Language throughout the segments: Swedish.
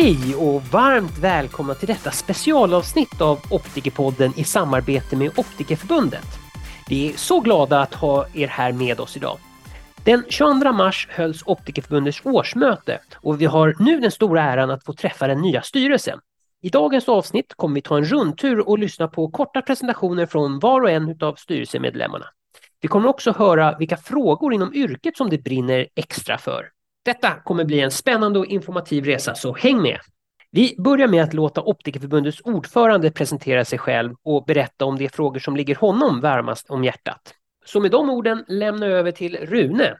Hej och varmt välkomna till detta specialavsnitt av Optikerpodden i samarbete med Optikerförbundet. Vi är så glada att ha er här med oss idag. Den 22 mars hölls Optikerförbundets årsmöte och vi har nu den stora äran att få träffa den nya styrelsen. I dagens avsnitt kommer vi ta en rundtur och lyssna på korta presentationer från var och en av styrelsemedlemmarna. Vi kommer också höra vilka frågor inom yrket som det brinner extra för. Detta kommer bli en spännande och informativ resa, så häng med! Vi börjar med att låta Optikerförbundets ordförande presentera sig själv och berätta om de frågor som ligger honom varmast om hjärtat. Så med de orden lämnar jag över till Rune.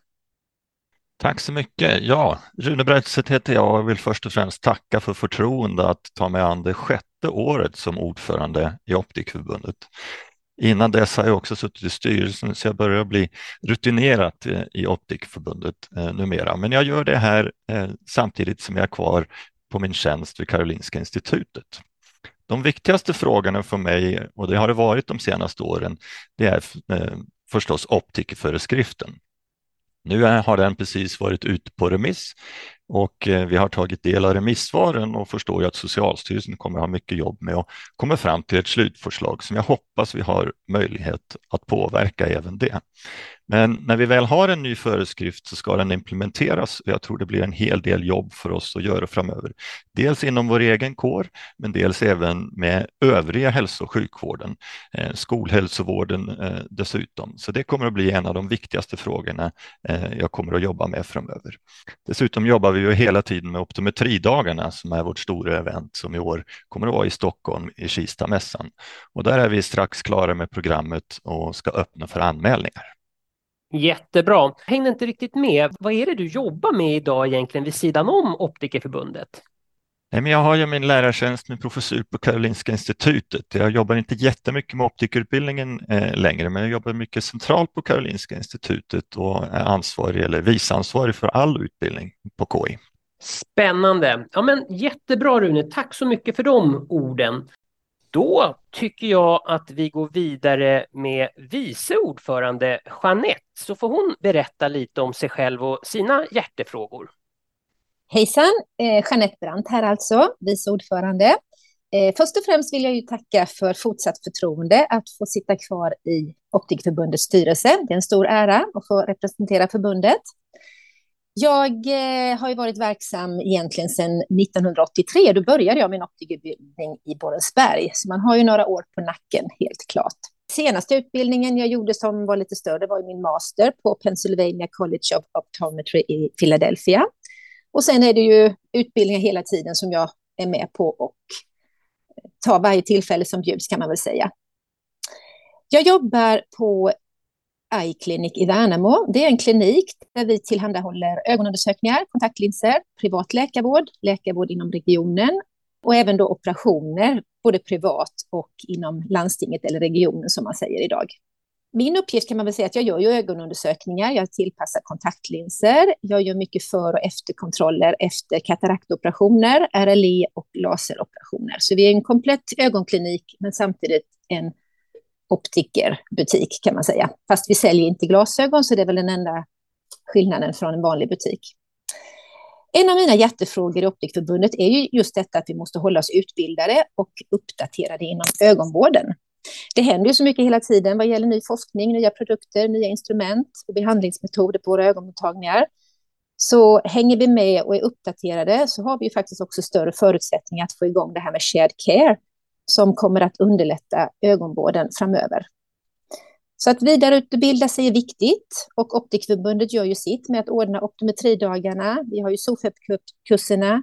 Tack så mycket. Ja, Rune Breitstedt heter jag och vill först och främst tacka för förtroende att ta mig an det sjätte året som ordförande i Optikerförbundet. Innan dess har jag också suttit i styrelsen så jag börjar bli rutinerad eh, i Optikförbundet eh, numera. Men jag gör det här eh, samtidigt som jag är kvar på min tjänst vid Karolinska institutet. De viktigaste frågorna för mig, och det har det varit de senaste åren, det är förstås optikerföreskriften. Nu har den precis varit ute på remiss och eh, vi har tagit del av remissvaren och förstår ju att Socialstyrelsen kommer att ha mycket jobb med att komma fram till ett slutförslag som jag hoppas vi har möjlighet att påverka även det. Men när vi väl har en ny föreskrift så ska den implementeras och jag tror det blir en hel del jobb för oss att göra framöver. Dels inom vår egen kår, men dels även med övriga hälso och sjukvården, eh, skolhälsovården eh, dessutom. Så det kommer att bli en av de viktigaste frågorna eh, jag kommer att jobba med framöver. Dessutom jobbar vi ju hela tiden med optometridagarna som är vårt stora event som i år kommer att vara i Stockholm i Kista-mässan. Och där är vi strax klara med programmet och ska öppna för anmälningar. Jättebra. Hängde inte riktigt med. Vad är det du jobbar med idag egentligen vid sidan om Optikerförbundet? jag har ju min lärartjänst med professur på Karolinska institutet. Jag jobbar inte jättemycket med optikerutbildningen eh, längre, men jag jobbar mycket centralt på Karolinska institutet och är ansvarig eller viceansvarig för all utbildning på KI. Spännande. Ja, men jättebra Rune. Tack så mycket för de orden. Då tycker jag att vi går vidare med vice ordförande Jeanette, så får hon berätta lite om sig själv och sina hjärtefrågor. Hejsan, eh, Jeanette Brandt här alltså, vice ordförande. Eh, först och främst vill jag ju tacka för fortsatt förtroende att få sitta kvar i Optikförbundets styrelse. Det är en stor ära att få representera förbundet. Jag eh, har ju varit verksam egentligen sedan 1983. Då började jag min optikerutbildning i Borensberg, så man har ju några år på nacken helt klart. Senaste utbildningen jag gjorde som var lite större var min master på Pennsylvania College of Optometry i Philadelphia. Och sen är det ju utbildningar hela tiden som jag är med på och eh, tar varje tillfälle som bjuds kan man väl säga. Jag jobbar på Eye Clinic i Värnamo. Det är en klinik där vi tillhandahåller ögonundersökningar, kontaktlinser, privat läkarvård, läkarvård inom regionen och även då operationer, både privat och inom landstinget eller regionen som man säger idag. Min uppgift kan man väl säga att jag gör ju ögonundersökningar, jag tillpassar kontaktlinser, jag gör mycket för och efterkontroller efter kataraktoperationer, RLE och laseroperationer. Så vi är en komplett ögonklinik men samtidigt en optikerbutik kan man säga. Fast vi säljer inte glasögon så det är väl den enda skillnaden från en vanlig butik. En av mina hjärtefrågor i Optikförbundet är ju just detta att vi måste hålla oss utbildade och uppdaterade inom ögonvården. Det händer ju så mycket hela tiden vad gäller ny forskning, nya produkter, nya instrument och behandlingsmetoder på våra ögonmottagningar. Så hänger vi med och är uppdaterade så har vi ju faktiskt också större förutsättningar att få igång det här med shared care som kommer att underlätta ögonvården framöver. Så att vidareutbilda sig är viktigt och Optikförbundet gör ju sitt med att ordna optometridagarna. Vi har ju SOFEP-kurserna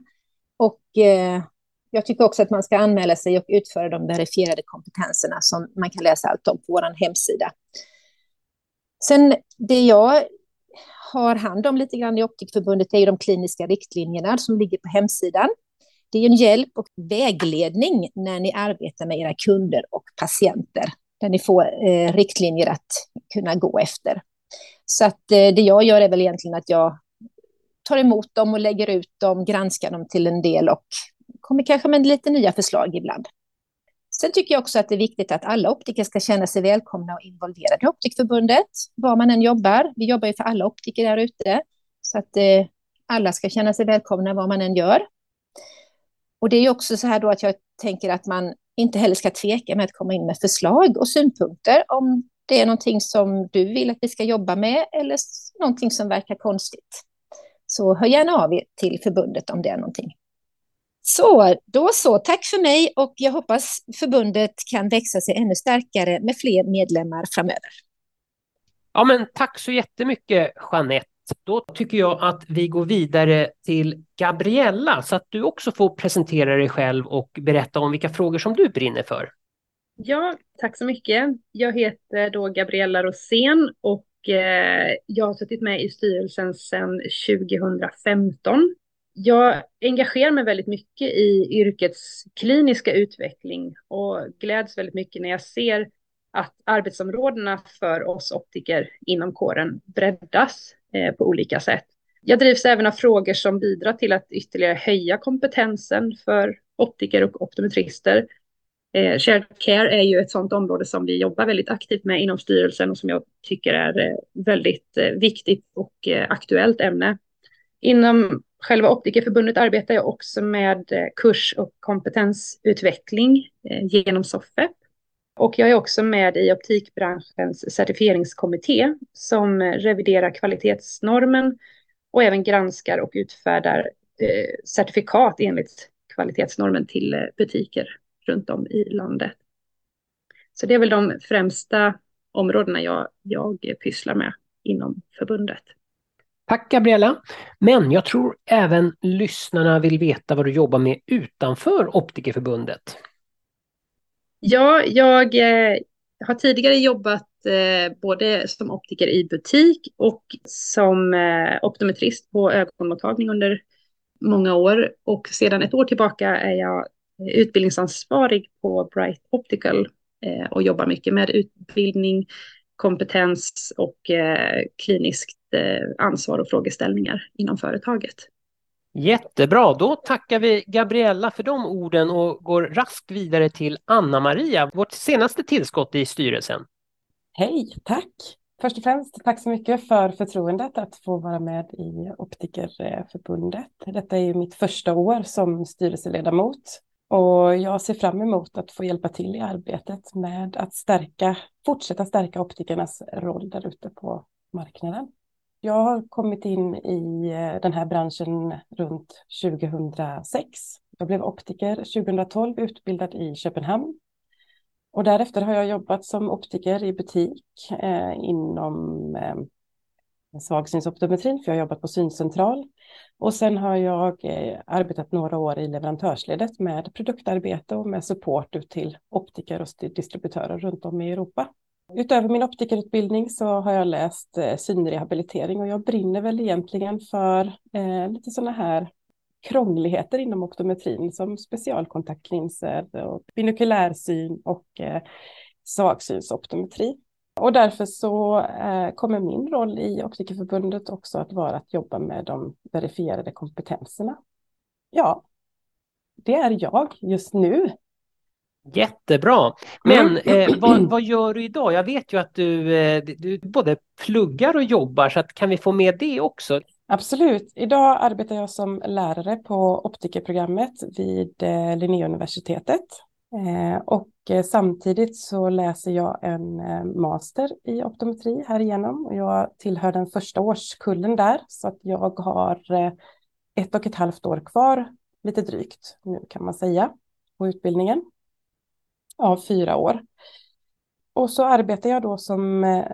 och eh, jag tycker också att man ska anmäla sig och utföra de verifierade kompetenserna som man kan läsa allt om på vår hemsida. Sen det jag har hand om lite grann i Optikförbundet är ju de kliniska riktlinjerna som ligger på hemsidan. Det är en hjälp och vägledning när ni arbetar med era kunder och patienter, där ni får eh, riktlinjer att kunna gå efter. Så att eh, det jag gör är väl egentligen att jag tar emot dem och lägger ut dem, granskar dem till en del och kommer kanske med lite nya förslag ibland. Sen tycker jag också att det är viktigt att alla optiker ska känna sig välkomna och involverade i Optikförbundet, var man än jobbar. Vi jobbar ju för alla optiker där ute, så att eh, alla ska känna sig välkomna vad man än gör. Och det är också så här då att jag tänker att man inte heller ska tveka med att komma in med förslag och synpunkter om det är någonting som du vill att vi ska jobba med eller någonting som verkar konstigt. Så hör gärna av er till förbundet om det är någonting. Så, då så. Tack för mig och jag hoppas förbundet kan växa sig ännu starkare med fler medlemmar framöver. Ja, men tack så jättemycket Jeanette. Då tycker jag att vi går vidare till Gabriella så att du också får presentera dig själv och berätta om vilka frågor som du brinner för. Ja, tack så mycket. Jag heter då Gabriella Rosén och eh, jag har suttit med i styrelsen sedan 2015. Jag engagerar mig väldigt mycket i yrkets kliniska utveckling och gläds väldigt mycket när jag ser att arbetsområdena för oss optiker inom kåren breddas Eh, på olika sätt. Jag drivs även av frågor som bidrar till att ytterligare höja kompetensen för optiker och optometrister. Eh, shared care är ju ett sådant område som vi jobbar väldigt aktivt med inom styrelsen och som jag tycker är eh, väldigt eh, viktigt och aktuellt ämne. Inom själva Optikerförbundet arbetar jag också med kurs och kompetensutveckling genom SOFFEP och jag är också med i optikbranschens certifieringskommitté som reviderar kvalitetsnormen och även granskar och utfärdar eh, certifikat enligt kvalitetsnormen till eh, butiker runt om i landet. Så det är väl de främsta områdena jag, jag pysslar med inom förbundet. Tack Gabriella. Men jag tror även lyssnarna vill veta vad du jobbar med utanför Optikerförbundet. Ja, jag eh, har tidigare jobbat eh, både som optiker i butik och som eh, optometrist på ögonmottagning under många år. Och sedan ett år tillbaka är jag eh, utbildningsansvarig på Bright Optical eh, och jobbar mycket med utbildning, kompetens och eh, kliniskt eh, ansvar och frågeställningar inom företaget. Jättebra, då tackar vi Gabriella för de orden och går raskt vidare till Anna-Maria, vårt senaste tillskott i styrelsen. Hej, tack! Först och främst tack så mycket för förtroendet att få vara med i Optikerförbundet. Detta är ju mitt första år som styrelseledamot och jag ser fram emot att få hjälpa till i arbetet med att stärka, fortsätta stärka optikernas roll där ute på marknaden. Jag har kommit in i eh, den här branschen runt 2006. Jag blev optiker 2012, utbildad i Köpenhamn. Och därefter har jag jobbat som optiker i butik eh, inom eh, svagsynsoptometrin, för jag har jobbat på syncentral. Och sen har jag eh, arbetat några år i leverantörsledet med produktarbete och med support ut till optiker och distributörer runt om i Europa. Utöver min optikerutbildning så har jag läst eh, synrehabilitering och jag brinner väl egentligen för eh, lite sådana här krångligheter inom optometrin som specialkontaktlinser och binokulärsyn och eh, svagsynsoptometri. Och därför så eh, kommer min roll i Optikerförbundet också att vara att jobba med de verifierade kompetenserna. Ja, det är jag just nu. Jättebra. Men mm. eh, vad, vad, gör du idag? Jag vet ju att du, eh, du både pluggar och jobbar, så att, kan vi få med det också? Absolut. Idag arbetar jag som lärare på optikerprogrammet vid eh, Linnéuniversitetet. Eh, och eh, samtidigt så läser jag en eh, master i optometri här igenom. Och jag tillhör den första årskullen där, så att jag har eh, ett och ett halvt år kvar, lite drygt nu kan man säga, på utbildningen av fyra år. Och så arbetar jag då som eh,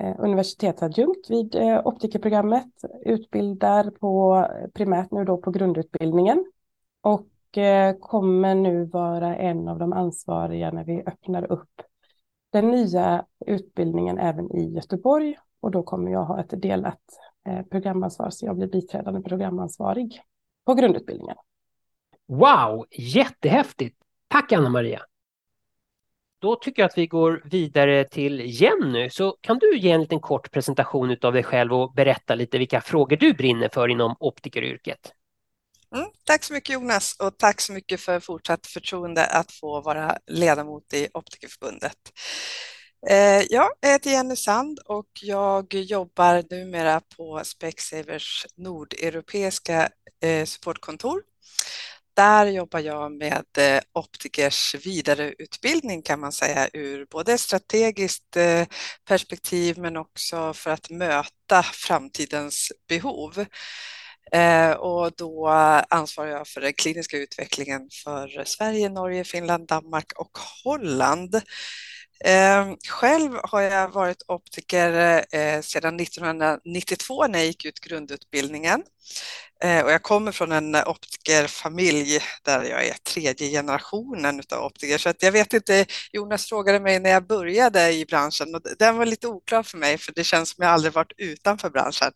eh universitetsadjunkt vid eh, optikerprogrammet, utbildar på eh, primärt nu då på grundutbildningen och eh, kommer nu vara en av de ansvariga när vi öppnar upp den nya utbildningen även i Göteborg och då kommer jag ha ett delat eh, programansvar så jag blir biträdande programansvarig på grundutbildningen. Wow, jättehäftigt! Tack Anna-Maria! Då tycker jag att vi går vidare till Jenny. Så kan du ge en liten kort presentation av dig själv och berätta lite vilka frågor du brinner för inom optikeryrket? Mm, tack så mycket Jonas och tack så mycket för fortsatt förtroende att få vara ledamot i Optikerförbundet. Eh, jag heter Jenny Sand och jag jobbar numera på Specsavers nordeuropeiska eh, supportkontor där jobbar jag med eh, optikers vidareutbildning kan man säga ur både strategiskt eh, perspektiv men också för att möta framtidens behov. Eh, och då ansvarar jag för den kliniska utvecklingen för Sverige, Norge, Finland, Danmark och Holland. Eh, själv har jag varit optiker eh, sedan 1992 när jag gick ut grundutbildningen. Eh, och jag kommer från en optikerfamilj där jag är tredje generationen av optiker. Så att jag vet inte, Jonas frågade mig när jag började i branschen och den var lite oklar för mig för det känns som jag aldrig varit utanför branschen.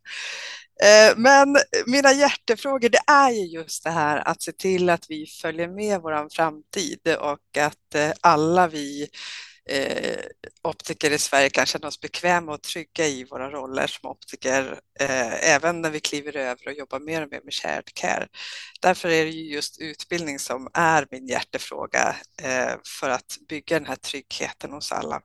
Eh, men mina hjärtefrågor, det är ju just det här att se till att vi följer med vår framtid och att eh, alla vi eh, optiker i Sverige kan känna oss bekväma och trygga i våra roller som optiker, eh, även när vi kliver över och jobbar mer och mer med shared care. Därför är det just utbildning som är min hjärtefråga eh, för att bygga den här tryggheten hos alla.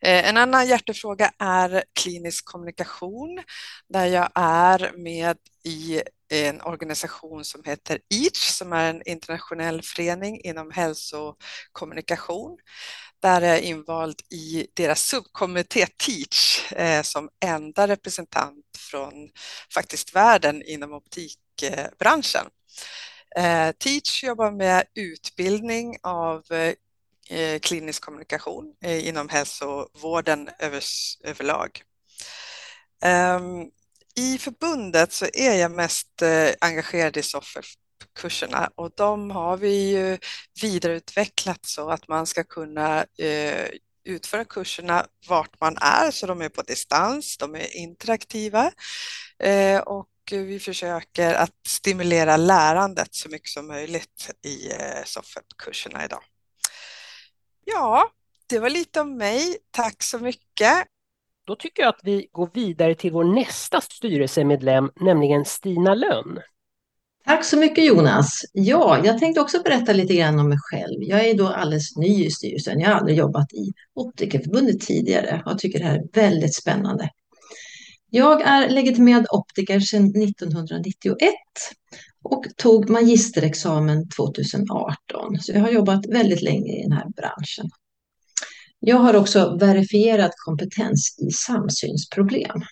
Eh, en annan hjärtefråga är klinisk kommunikation där jag är med i en organisation som heter EACH som är en internationell förening inom hälsokommunikation. Där är jag invald i deras subkommitté TEACH eh, som enda representant från faktiskt världen inom optikbranschen. Eh, TEACH jobbar med utbildning av eh, klinisk kommunikation inom hälsovården överlag. Ehm, i förbundet så är jag mest eh, engagerad i softwarekurserna och de har vi ju vidareutvecklat så att man ska kunna eh, utföra kurserna vart man är, så de är på distans, de är interaktiva eh, och vi försöker att stimulera lärandet så mycket som möjligt i softwarekurserna idag. Ja, det var lite om mig. Tack så mycket. Då tycker jag att vi går vidare till vår nästa styrelsemedlem, nämligen Stina Lönn. Tack så mycket Jonas. Ja, jag tänkte också berätta lite grann om mig själv. Jag är då alldeles ny i styrelsen. Jag har aldrig jobbat i Optikerförbundet tidigare och tycker det här är väldigt spännande. Jag är legitimerad optiker sedan 1991 och tog magisterexamen 2018. Så jag har jobbat väldigt länge i den här branschen. Jag har också verifierad kompetens i samsynsproblem.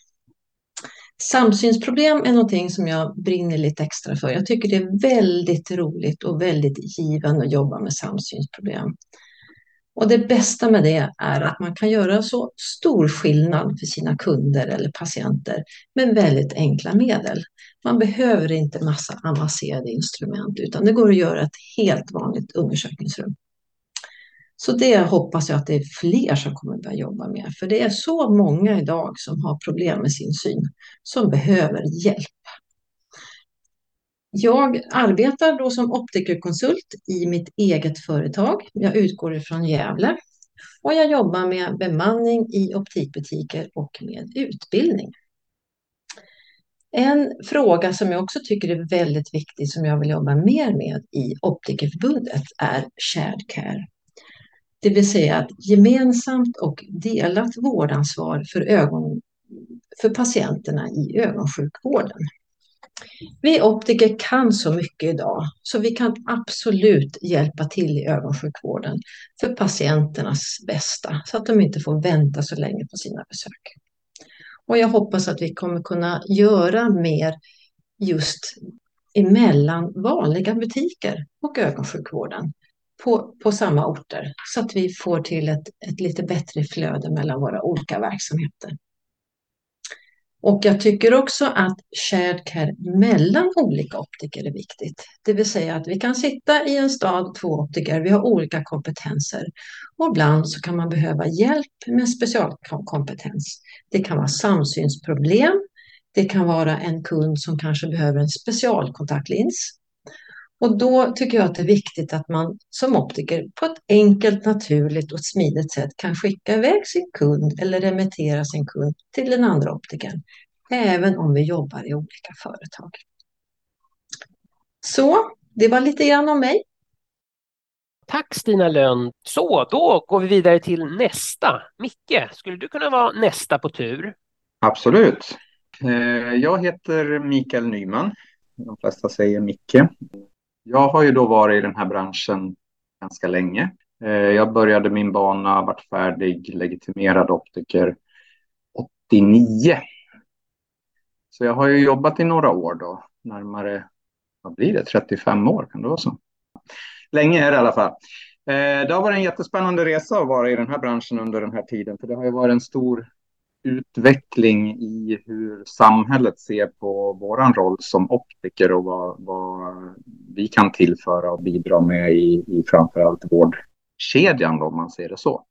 Samsynsproblem är någonting som jag brinner lite extra för. Jag tycker det är väldigt roligt och väldigt givande att jobba med samsynsproblem. Och det bästa med det är att man kan göra så stor skillnad för sina kunder eller patienter med väldigt enkla medel. Man behöver inte massa avancerade instrument utan det går att göra ett helt vanligt undersökningsrum. Så det hoppas jag att det är fler som kommer att börja jobba med. För det är så många idag som har problem med sin syn som behöver hjälp. Jag arbetar då som optikerkonsult i mitt eget företag. Jag utgår ifrån Gävle och jag jobbar med bemanning i optikbutiker och med utbildning. En fråga som jag också tycker är väldigt viktig som jag vill jobba mer med i Optikerförbundet är shared care. Det vill säga att gemensamt och delat vårdansvar för, ögon, för patienterna i ögonsjukvården. Vi optiker kan så mycket idag så vi kan absolut hjälpa till i ögonsjukvården för patienternas bästa så att de inte får vänta så länge på sina besök. Och jag hoppas att vi kommer kunna göra mer just emellan vanliga butiker och ögonsjukvården på, på samma orter så att vi får till ett, ett lite bättre flöde mellan våra olika verksamheter. Och jag tycker också att shared care mellan olika optiker är viktigt. Det vill säga att vi kan sitta i en stad, två optiker, vi har olika kompetenser. Och ibland så kan man behöva hjälp med specialkompetens. Det kan vara samsynsproblem. Det kan vara en kund som kanske behöver en specialkontaktlins. Och då tycker jag att det är viktigt att man som optiker på ett enkelt, naturligt och smidigt sätt kan skicka iväg sin kund eller remittera sin kund till den andra optikern, även om vi jobbar i olika företag. Så, det var lite grann om mig. Tack Stina Lönn. Så, då går vi vidare till nästa. Micke, skulle du kunna vara nästa på tur? Absolut. Eh, jag heter Mikael Nyman. De flesta säger Micke. Jag har ju då varit i den här branschen ganska länge. Eh, jag började min bana, vart färdig, legitimerad optiker 89. Så jag har ju jobbat i några år då, närmare, vad blir det, 35 år, kan det vara så? Länge är det i alla fall. Eh, det har varit en jättespännande resa att vara i den här branschen under den här tiden, för det har ju varit en stor utveckling i hur samhället ser på våran roll som optiker och vad, vad vi kan tillföra och bidra med i, i framförallt vårdkedjan då, om man ser det så.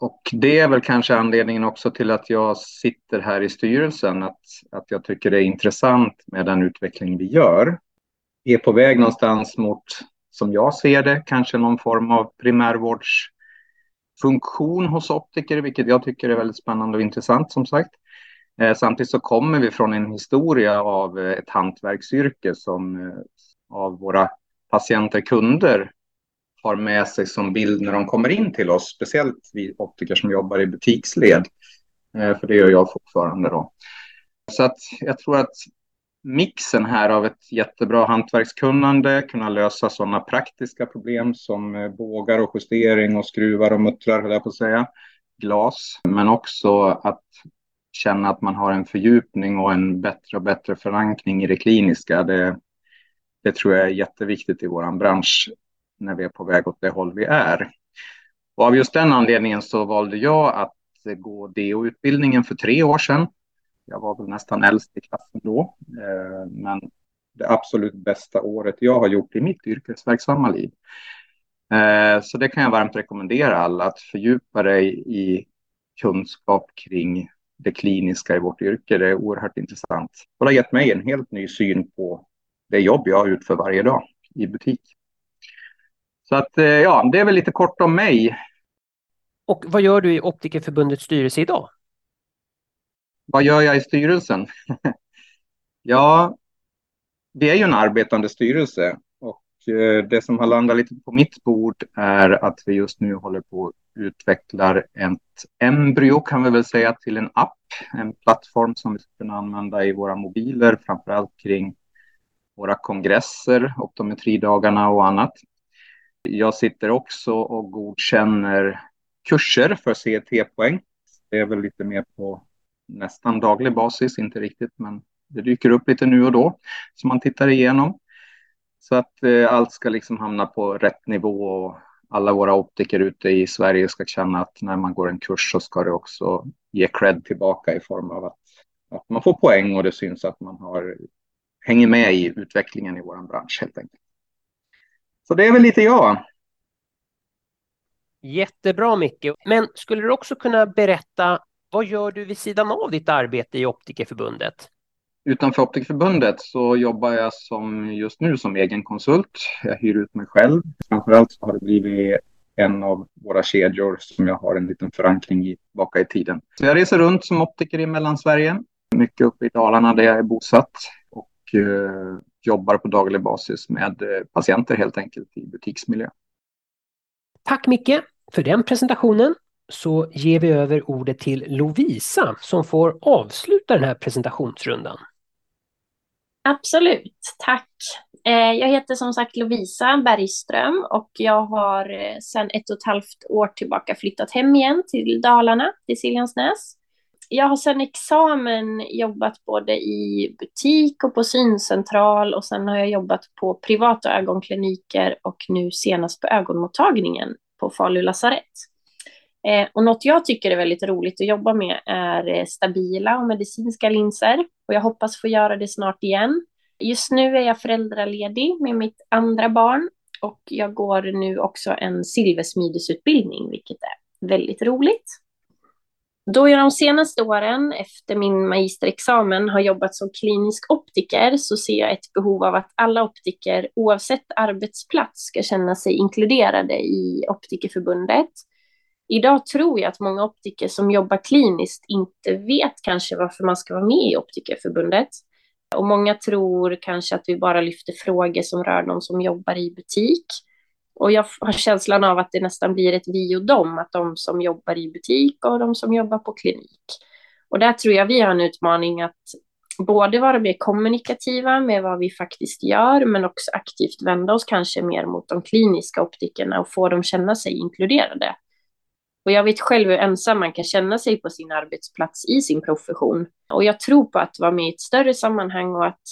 Och det är väl kanske anledningen också till att jag sitter här i styrelsen, att, att jag tycker det är intressant med den utveckling vi gör. Vi är på väg någonstans mot, som jag ser det, kanske någon form av primärvårdsfunktion hos optiker, vilket jag tycker är väldigt spännande och intressant som sagt. Eh, samtidigt så kommer vi från en historia av eh, ett hantverksyrke som eh, av våra patienter, kunder, har med sig som bild när de kommer in till oss, speciellt vi optiker som jobbar i butiksled. Eh, för det gör jag fortfarande då. Så att jag tror att mixen här av ett jättebra hantverkskunnande, kunna lösa sådana praktiska problem som eh, bågar och justering och skruvar och muttrar, höll jag på att säga, glas, men också att känna att man har en fördjupning och en bättre och bättre förankring i det kliniska. Det, det tror jag är jätteviktigt i vår bransch när vi är på väg åt det håll vi är. Och av just den anledningen så valde jag att gå DO-utbildningen för tre år sedan. Jag var väl nästan äldst i klassen då, eh, men det absolut bästa året jag har gjort i mitt yrkesverksamma liv. Eh, så det kan jag varmt rekommendera alla, att fördjupa dig i kunskap kring det kliniska i vårt yrke. Det är oerhört intressant. Och det har gett mig en helt ny syn på det jobb jag utför varje dag i butik. Så att eh, ja, det är väl lite kort om mig. Och vad gör du i Optikerförbundets styrelse idag? Vad gör jag i styrelsen? ja, vi är ju en arbetande styrelse och eh, det som har landat lite på mitt bord är att vi just nu håller på att utveckla ett embryo kan vi väl säga till en app, en plattform som vi ska kunna använda i våra mobiler, framförallt kring våra kongresser, optometridagarna och annat. Jag sitter också och godkänner kurser för CET-poäng. Det är väl lite mer på nästan daglig basis, inte riktigt, men det dyker upp lite nu och då som man tittar igenom. Så att eh, allt ska liksom hamna på rätt nivå och alla våra optiker ute i Sverige ska känna att när man går en kurs så ska det också ge cred tillbaka i form av att, att man får poäng och det syns att man har hänger med i utvecklingen i vår bransch helt enkelt. Så det är väl lite jag. Jättebra Micke. Men skulle du också kunna berätta vad gör du vid sidan av ditt arbete i Optikerförbundet? Utanför Optikerförbundet så jobbar jag som, just nu som egen konsult. Jag hyr ut mig själv. Framförallt så har det blivit en av våra kedjor som jag har en liten förankring i baka i tiden. Så jag reser runt som optiker i Mellansverige, mycket uppe i Dalarna där jag är bosatt och eh, jobbar på daglig basis med eh, patienter helt enkelt i butiksmiljö. Tack Micke för den presentationen. Så ger vi över ordet till Lovisa som får avsluta den här presentationsrundan. Absolut, tack. Eh, jag heter som sagt Lovisa Bergström och jag har sedan ett och ett halvt år tillbaka flyttat hem igen till Dalarna, till Siljansnäs jag har sedan examen jobbat både i butik och på syncentral och sen har jag jobbat på privata ögonkliniker och nu senast på ögonmottagningen på Falu lasarett. Eh, och något jag tycker är väldigt roligt att jobba med är eh, stabila och medicinska linser och jag hoppas få göra det snart igen. Just nu är jag föräldraledig med mitt andra barn och jag går nu också en silversmidesutbildning, vilket är väldigt roligt. Då jag de senaste åren efter min magisterexamen har jobbat som klinisk optiker så ser jag ett behov av att alla optiker oavsett arbetsplats ska känna sig inkluderade i Optikerförbundet. Idag tror jag att många optiker som jobbar kliniskt inte vet kanske varför man ska vara med i Optikerförbundet. Och många tror kanske att vi bara lyfter frågor som rör de som jobbar i butik. Och jag har känslan av att det nästan blir ett vi och dem, att de som jobbar i butik och de som jobbar på klinik. Och där tror jag vi har en utmaning att både vara mer kommunikativa med vad vi faktiskt gör, men också aktivt vända oss kanske mer mot de kliniska optikerna och få dem känna sig inkluderade. Och jag vet själv hur ensam man kan känna sig på sin arbetsplats i sin profession. Och jag tror på att vara med i ett större sammanhang och att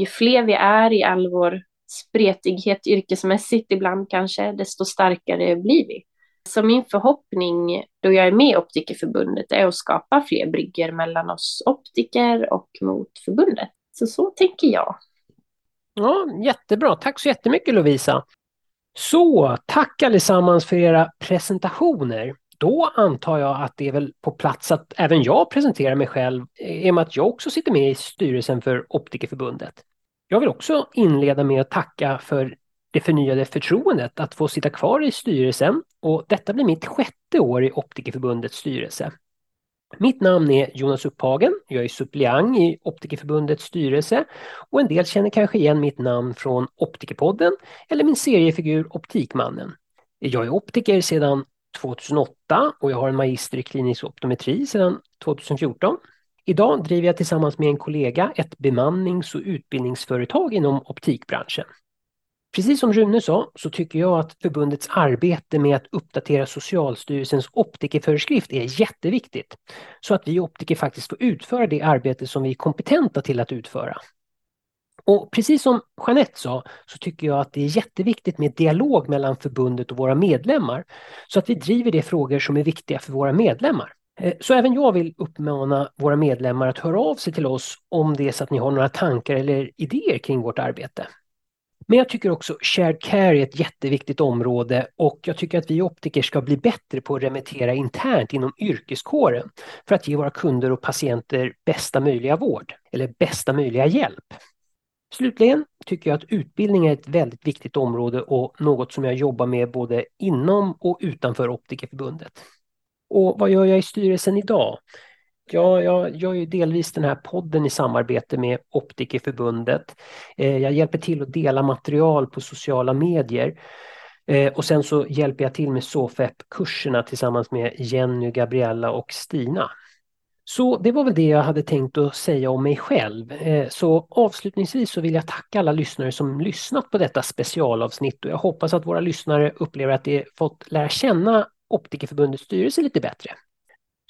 ju fler vi är i all vår spretighet yrkesmässigt ibland kanske, desto starkare blir vi. Så min förhoppning då jag är med i Optikerförbundet är att skapa fler brygger mellan oss optiker och mot förbundet. Så så tänker jag. Ja, jättebra. Tack så jättemycket Lovisa. Så, tack allesammans för era presentationer. Då antar jag att det är väl på plats att även jag presenterar mig själv i och med att jag också sitter med i styrelsen för Optikerförbundet. Jag vill också inleda med att tacka för det förnyade förtroendet att få sitta kvar i styrelsen och detta blir mitt sjätte år i Optikerförbundets styrelse. Mitt namn är Jonas Upphagen, jag är suppleant i Optikerförbundets styrelse och en del känner kanske igen mitt namn från Optikerpodden eller min seriefigur Optikmannen. Jag är optiker sedan 2008 och jag har en magister i klinisk optometri sedan 2014. Idag driver jag tillsammans med en kollega ett bemannings och utbildningsföretag inom optikbranschen. Precis som Rune sa så tycker jag att förbundets arbete med att uppdatera Socialstyrelsens optikerföreskrift är jätteviktigt. Så att vi optiker faktiskt får utföra det arbete som vi är kompetenta till att utföra. Och precis som Jeanette sa så tycker jag att det är jätteviktigt med dialog mellan förbundet och våra medlemmar så att vi driver de frågor som är viktiga för våra medlemmar. Eh, så även jag vill uppmana våra medlemmar att höra av sig till oss om det är så att ni har några tankar eller idéer kring vårt arbete. Men jag tycker också shared care är ett jätteviktigt område och jag tycker att vi optiker ska bli bättre på att remittera internt inom yrkeskåren för att ge våra kunder och patienter bästa möjliga vård eller bästa möjliga hjälp. Slutligen tycker jag att utbildning är ett väldigt viktigt område och något som jag jobbar med både inom och utanför Optikerförbundet. Och vad gör jag i styrelsen idag? Ja, jag gör ju delvis den här podden i samarbete med Optikerförbundet. Eh, jag hjälper till att dela material på sociala medier. Eh, och sen så hjälper jag till med SOFEP-kurserna tillsammans med Jenny, Gabriella och Stina. Så det var väl det jag hade tänkt att säga om mig själv. Eh, så avslutningsvis så vill jag tacka alla lyssnare som lyssnat på detta specialavsnitt och jag hoppas att våra lyssnare upplever att de fått lära känna Optikerförbundets styrelse lite bättre.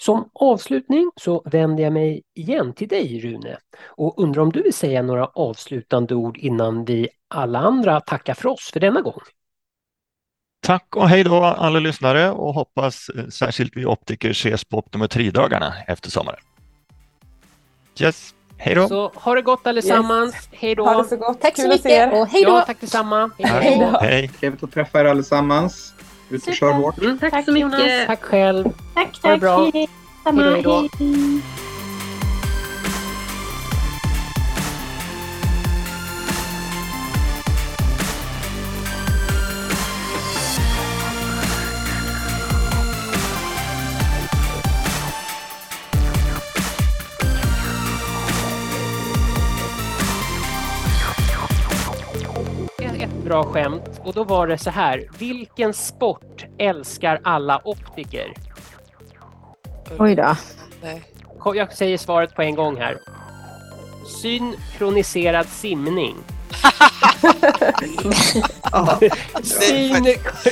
Som avslutning så vänder jag mig igen till dig Rune och undrar om du vill säga några avslutande ord innan vi alla andra tackar för oss för denna gång. Tack och hej då alla lyssnare och hoppas eh, särskilt vi optiker ses på optometridagarna efter sommaren. Yes, hej då! Så ha det gott allesammans, yes. hej då! Ha det så gott, tack så mycket och hej då! Ja, tack detsamma! Hej då! Hej. Trevligt att träffa er allesammans. Ut och kör hårt. Mm, tack, tack så mycket! Jonas. Tack själv! Tack, tack! Ha det bra! Hej, hej, hej då! Bra skämt och då var det så här. Vilken sport älskar alla optiker? Oj då. Jag säger svaret på en gång här. Synkroniserad simning. Syn,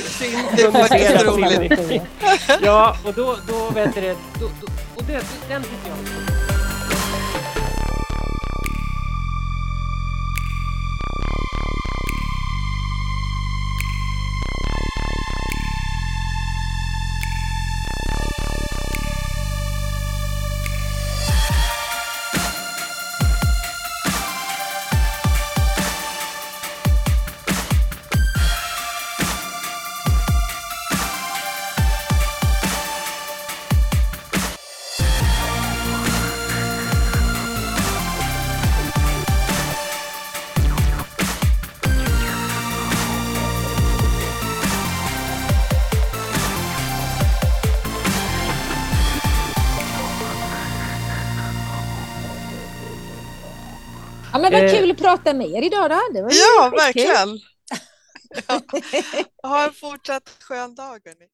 synkroniserad simning. Ja, och då, då vet du det. Då, då, och det, den tycker jag. Prata med er idag då. Det var ja, verkligen. ja. Ha en fortsatt skön dag. Hörni.